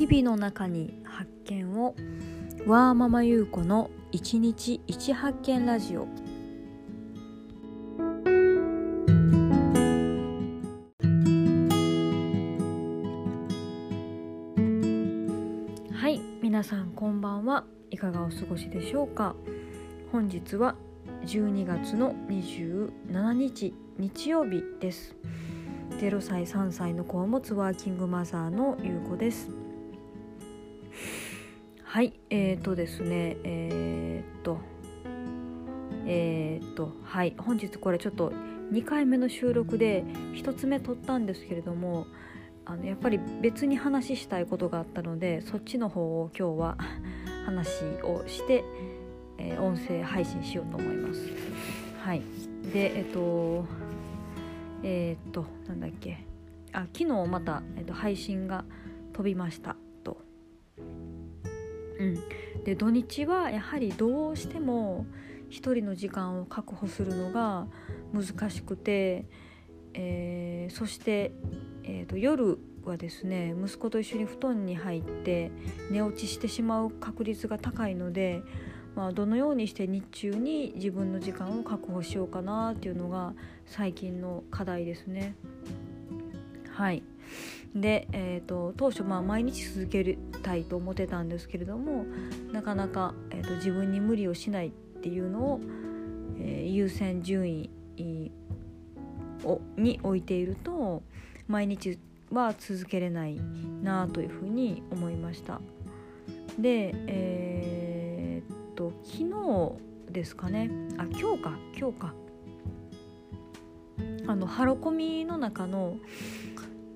日々の中に発見をワーママ優子の一日一発見ラジオ。はい皆さんこんばんは。いかがお過ごしでしょうか？本日は12月の27日日曜日です。0歳3歳の子を持つワーキングマザーのゆうこです。はいえーとですねえー、っとえー、っとはい本日これちょっと2回目の収録で1つ目撮ったんですけれどもあのやっぱり別に話したいことがあったのでそっちの方を今日は話をして、えー、音声配信しようと思います。はいでえっとえー、っとなんだっけあ昨日また、えっと、配信が飛びました。うん、で土日はやはりどうしても一人の時間を確保するのが難しくて、えー、そして、えーと、夜はですね息子と一緒に布団に入って寝落ちしてしまう確率が高いので、まあ、どのようにして日中に自分の時間を確保しようかなっていうのが最近の課題ですね。はいで、えーと、当初まあ毎日続けたいと思ってたんですけれどもなかなか、えーと、自分に無理をしないっていうのを、えー、優先順位をに置いていると毎日は続けれないなというふうに思いました。で、えー、っと昨日ですかねあ今日か今日かあのハロコミの中の、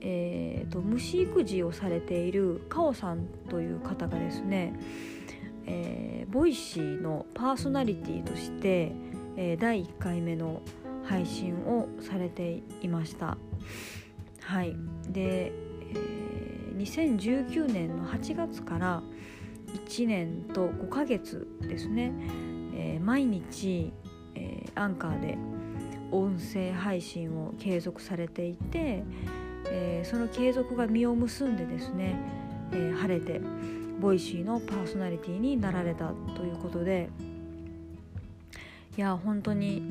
えーと、虫育児をされているカオさんという方がですね、えー、 Voicy のパーソナリティとして、えー、第1回目の配信をされていました。はいで、えー、2019年の8月から1年と5ヶ月ですね、えー、毎日、えー、アンカーで音声配信を継続されていて、えー、その継続が実を結んでですね、えー、晴れて Voicy のパーソナリティになられたということでいや本当に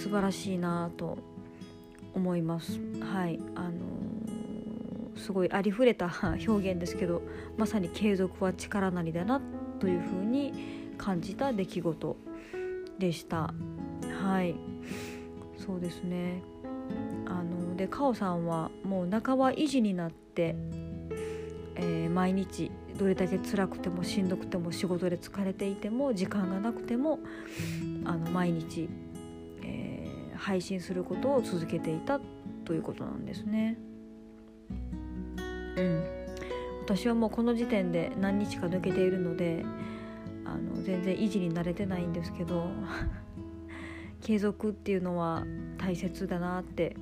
素晴らしいなと思います。はいあのー、すごいありふれた表現ですけどまさに継続は力なりだなというふうに感じた出来事でした。はいそうですねあのでカオさんはもう半ば維持になって、えー、毎日どれだけ辛くてもしんどくても仕事で疲れていても時間がなくてもあの毎日、えー、配信することを続けていたということなんですね。うん、私はもうこの時点で何日か抜けているのであの全然維持に慣れてないんですけど 継続っていうのは大切だなって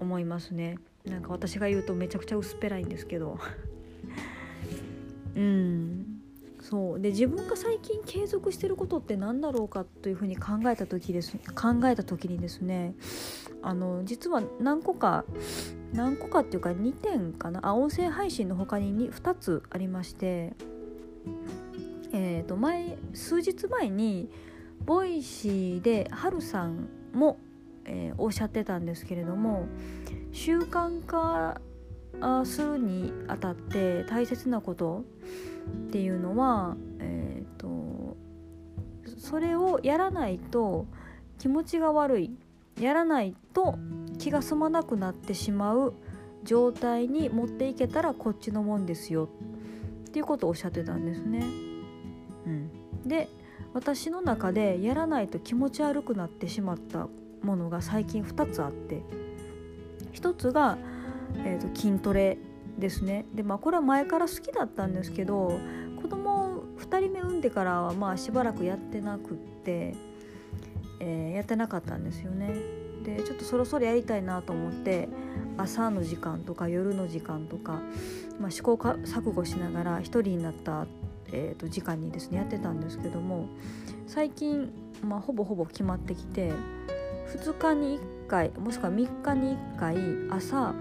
思いますね。なんか私が言うとめちゃくちゃ薄っぺらいんですけど。うん。そう。で自分が最近継続してることって何だろうかというふうに考えた時です考えた時にですねあの実は何個か何個かっていうか2点かな？あ音声配信の他に 2, 2つありまして。えー、と前数日前に Voicy でハルさんも、えー、おっしゃってたんですけれども習慣化するにあたって大切なことっていうのは、えーと、それをやらないと気持ちが悪いやらないと気が済まなくなってしまう状態に持っていけたらこっちのもんですよっていうことをおっしゃってたんですね。うん、で私の中でやらないと気持ち悪くなってしまったものが最近2つあって1つが、えーと、筋トレですね。でまあこれは前から好きだったんですけど子供2人目産んでからはまあしばらくやってなくって、えー、やってなかったんですよね。でちょっとそろそろやりたいなと思って朝の時間とか夜の時間とか、まあ、試行錯誤しながら1人になったえー、と時間にですねやってたんですけども最近、まあ、ほぼほぼ決まってきて2日に1回もしくは3日に1回朝、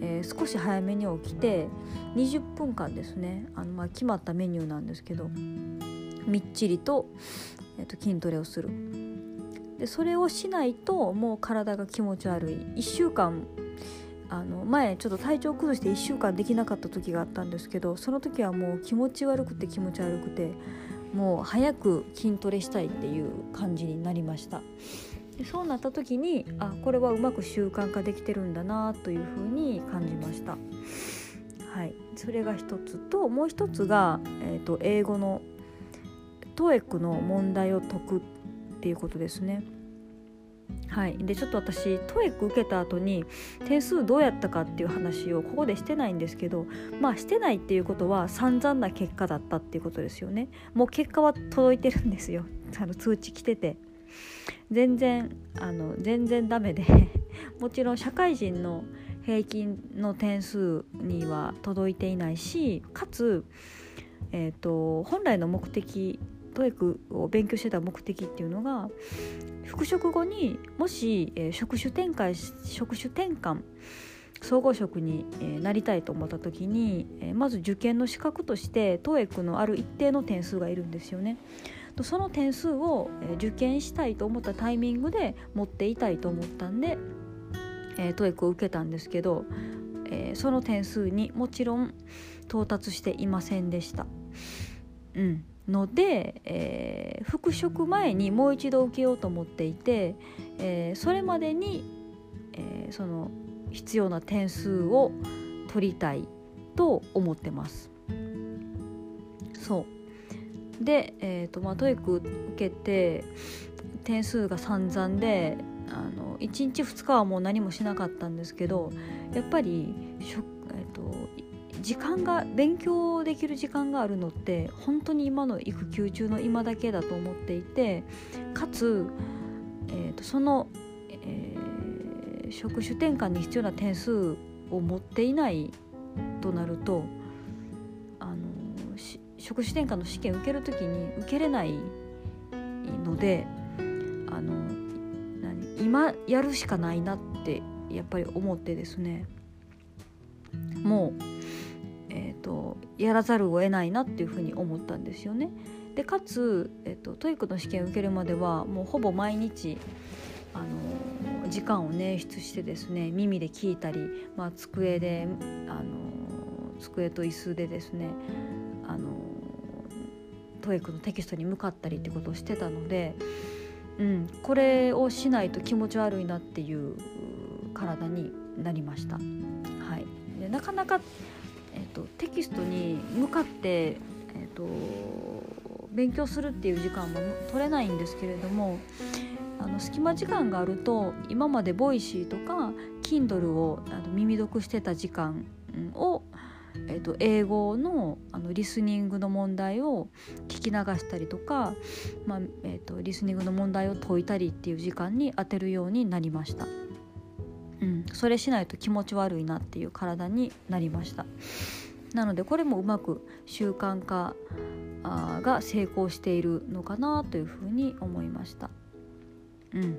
えー、少し早めに起きて20分間ですねあのまあ決まったメニューなんですけどみっちりと,、えー、と筋トレをする。でそれをしないともう体が気持ち悪い。1週間あの前ちょっと体調崩して1週間できなかった時があったんですけどその時はもう気持ち悪くて気持ち悪くてもう早く筋トレしたいっていう感じになりました。でそうなった時にあこれはうまく習慣化できてるんだなというふうに感じました。はい。それが一つともう一つが、えーと、英語の TOEIC の問題を解くっていうことですね。はい、でちょっと私 TOEIC 受けた後に点数どうやったかっていう話をここでしてないんですけどまあしてないっていうことは散々な結果だったっていうことですよね。もう結果は届いてるんですよ。あの通知来てて。全然あの全然ダメで もちろん社会人の平均の点数には届いていないしかつ、えーと、本来の目的 TOEIC を勉強してた目的っていうのが復職後にもし、えー、職種転換職種転換総合職に、えー、なりたいと思った時に、えー、まず受験の資格として TOEIC のある一定の点数がいるんですよね。その点数を受験したいと思ったタイミングで持っていたいと思ったんで、えー、 TOEIC を受けたんですけど、えー、その点数にもちろん到達していませんでした。うん、ので、えー、復職前にもう一度受けようと思っていて、えー、それまでに、えー、その必要な点数を取りたいと思ってます。そうで、えーとまあ、 TOEIC 受けて点数が散々であの1日2日はもう何もしなかったんですけどやっぱりしょ、えーと、時間が勉強できる時間があるのって本当に今の育休中の今だけだと思っていてかつ、えーと、その、えー、職種転換に必要な点数を持っていないとなると職種転換の試験受ける時に受けれないのであの今やるしかないなってやっぱり思ってですねもう、えーと、やらざるを得ないなっていうふうに思ったんですよね。でかつ、えーと、 TOEIC の試験受けるまではもうほぼ毎日あの時間を捻出してですね耳で聞いたり、まあ、机であの机と椅子でですね TOEIC のテキストに向かったりってことをしてたので、うん、これをしないと気持ち悪いなっていう体になりました。はい、でなかなか、えーと、テキストに向かって、えーと、勉強するっていう時間も取れないんですけれどもあの隙間時間があると今まで Voicy とか Kindle をあの耳読してた時間をえーと、英語のあのリスニングの問題を聞き流したりとか、まあえーと、リスニングの問題を解いたりっていう時間に当てるようになりました。うん、それしないと気持ち悪いなっていう体になりました。なのでこれもうまく習慣化が成功しているのかなというふうに思いました。うん。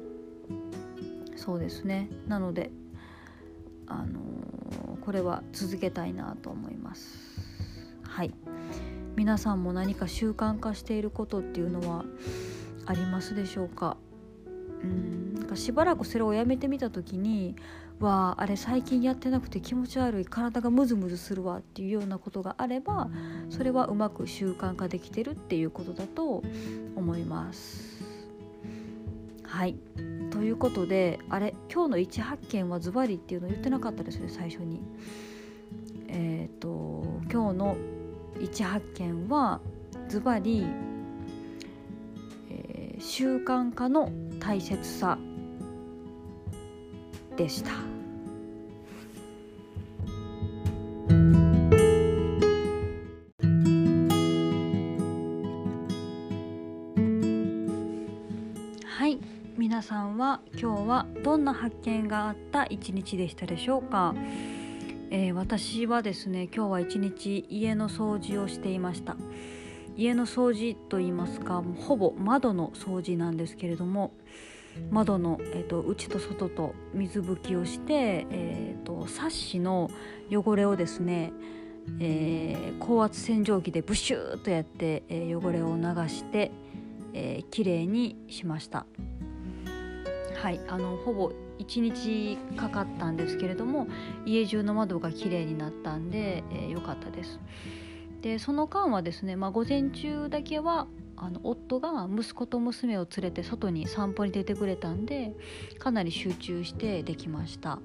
そうですね。なのであのこれは続けたいなと思います。はい。皆さんも何か習慣化していることっていうのはありますでしょうか？うん。なんかしばらくそれをやめてみた時にわああれ最近やってなくて気持ち悪い。体がムズムズするわっていうようなことがあればそれはうまく習慣化できてるっていうことだと思います。はい。いうことであれ今日の1発見はズバリっていうの言ってなかったですね最初に。えっ、ー、と今日の1発見はズバリ、えー、習慣化の大切さでした。さんは今日はどんな発見があった一日でしたでしょうか、えー、私はですね今日は一日家の掃除をしていました。家の掃除と言いますかほぼ窓の掃除なんですけれども窓の、えーと、内と外と水拭きをして、えーと、サッシの汚れをですね、えー、高圧洗浄機でブシューとやって、えー、汚れを流して、えー、きれいにしました。はいあのほぼ1日かかったんですけれども家中の窓がきれいになったんで、えー、かったです。でその間はですね、まあ、午前中だけはあの夫が息子と娘を連れて外に散歩に出てくれたんでかなり集中してできました。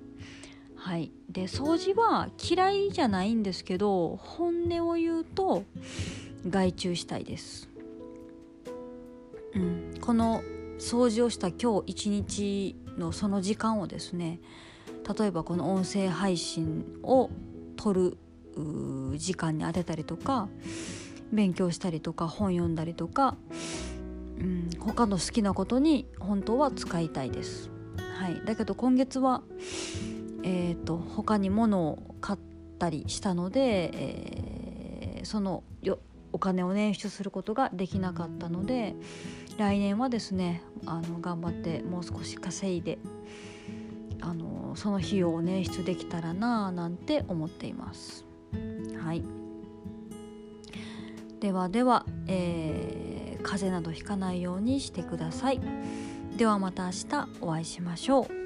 はい。で掃除は嫌いじゃないんですけど本音を言うと外注したいです。うん。この掃除をした今日一日のその時間をですね例えばこの音声配信を撮る時間に当てたりとか勉強したりとか本読んだりとか、うん、他の好きなことに本当は使いたいです。はい、だけど今月は、えーと、他に物を買ったりしたので、えー、そのよお金を捻出することができなかったので来年はですねあの頑張ってもう少し稼いであのその費用を捻出できたらななんて思っています。はいではでは、えー、風邪などひかないようにしてください。ではまた明日お会いしましょう。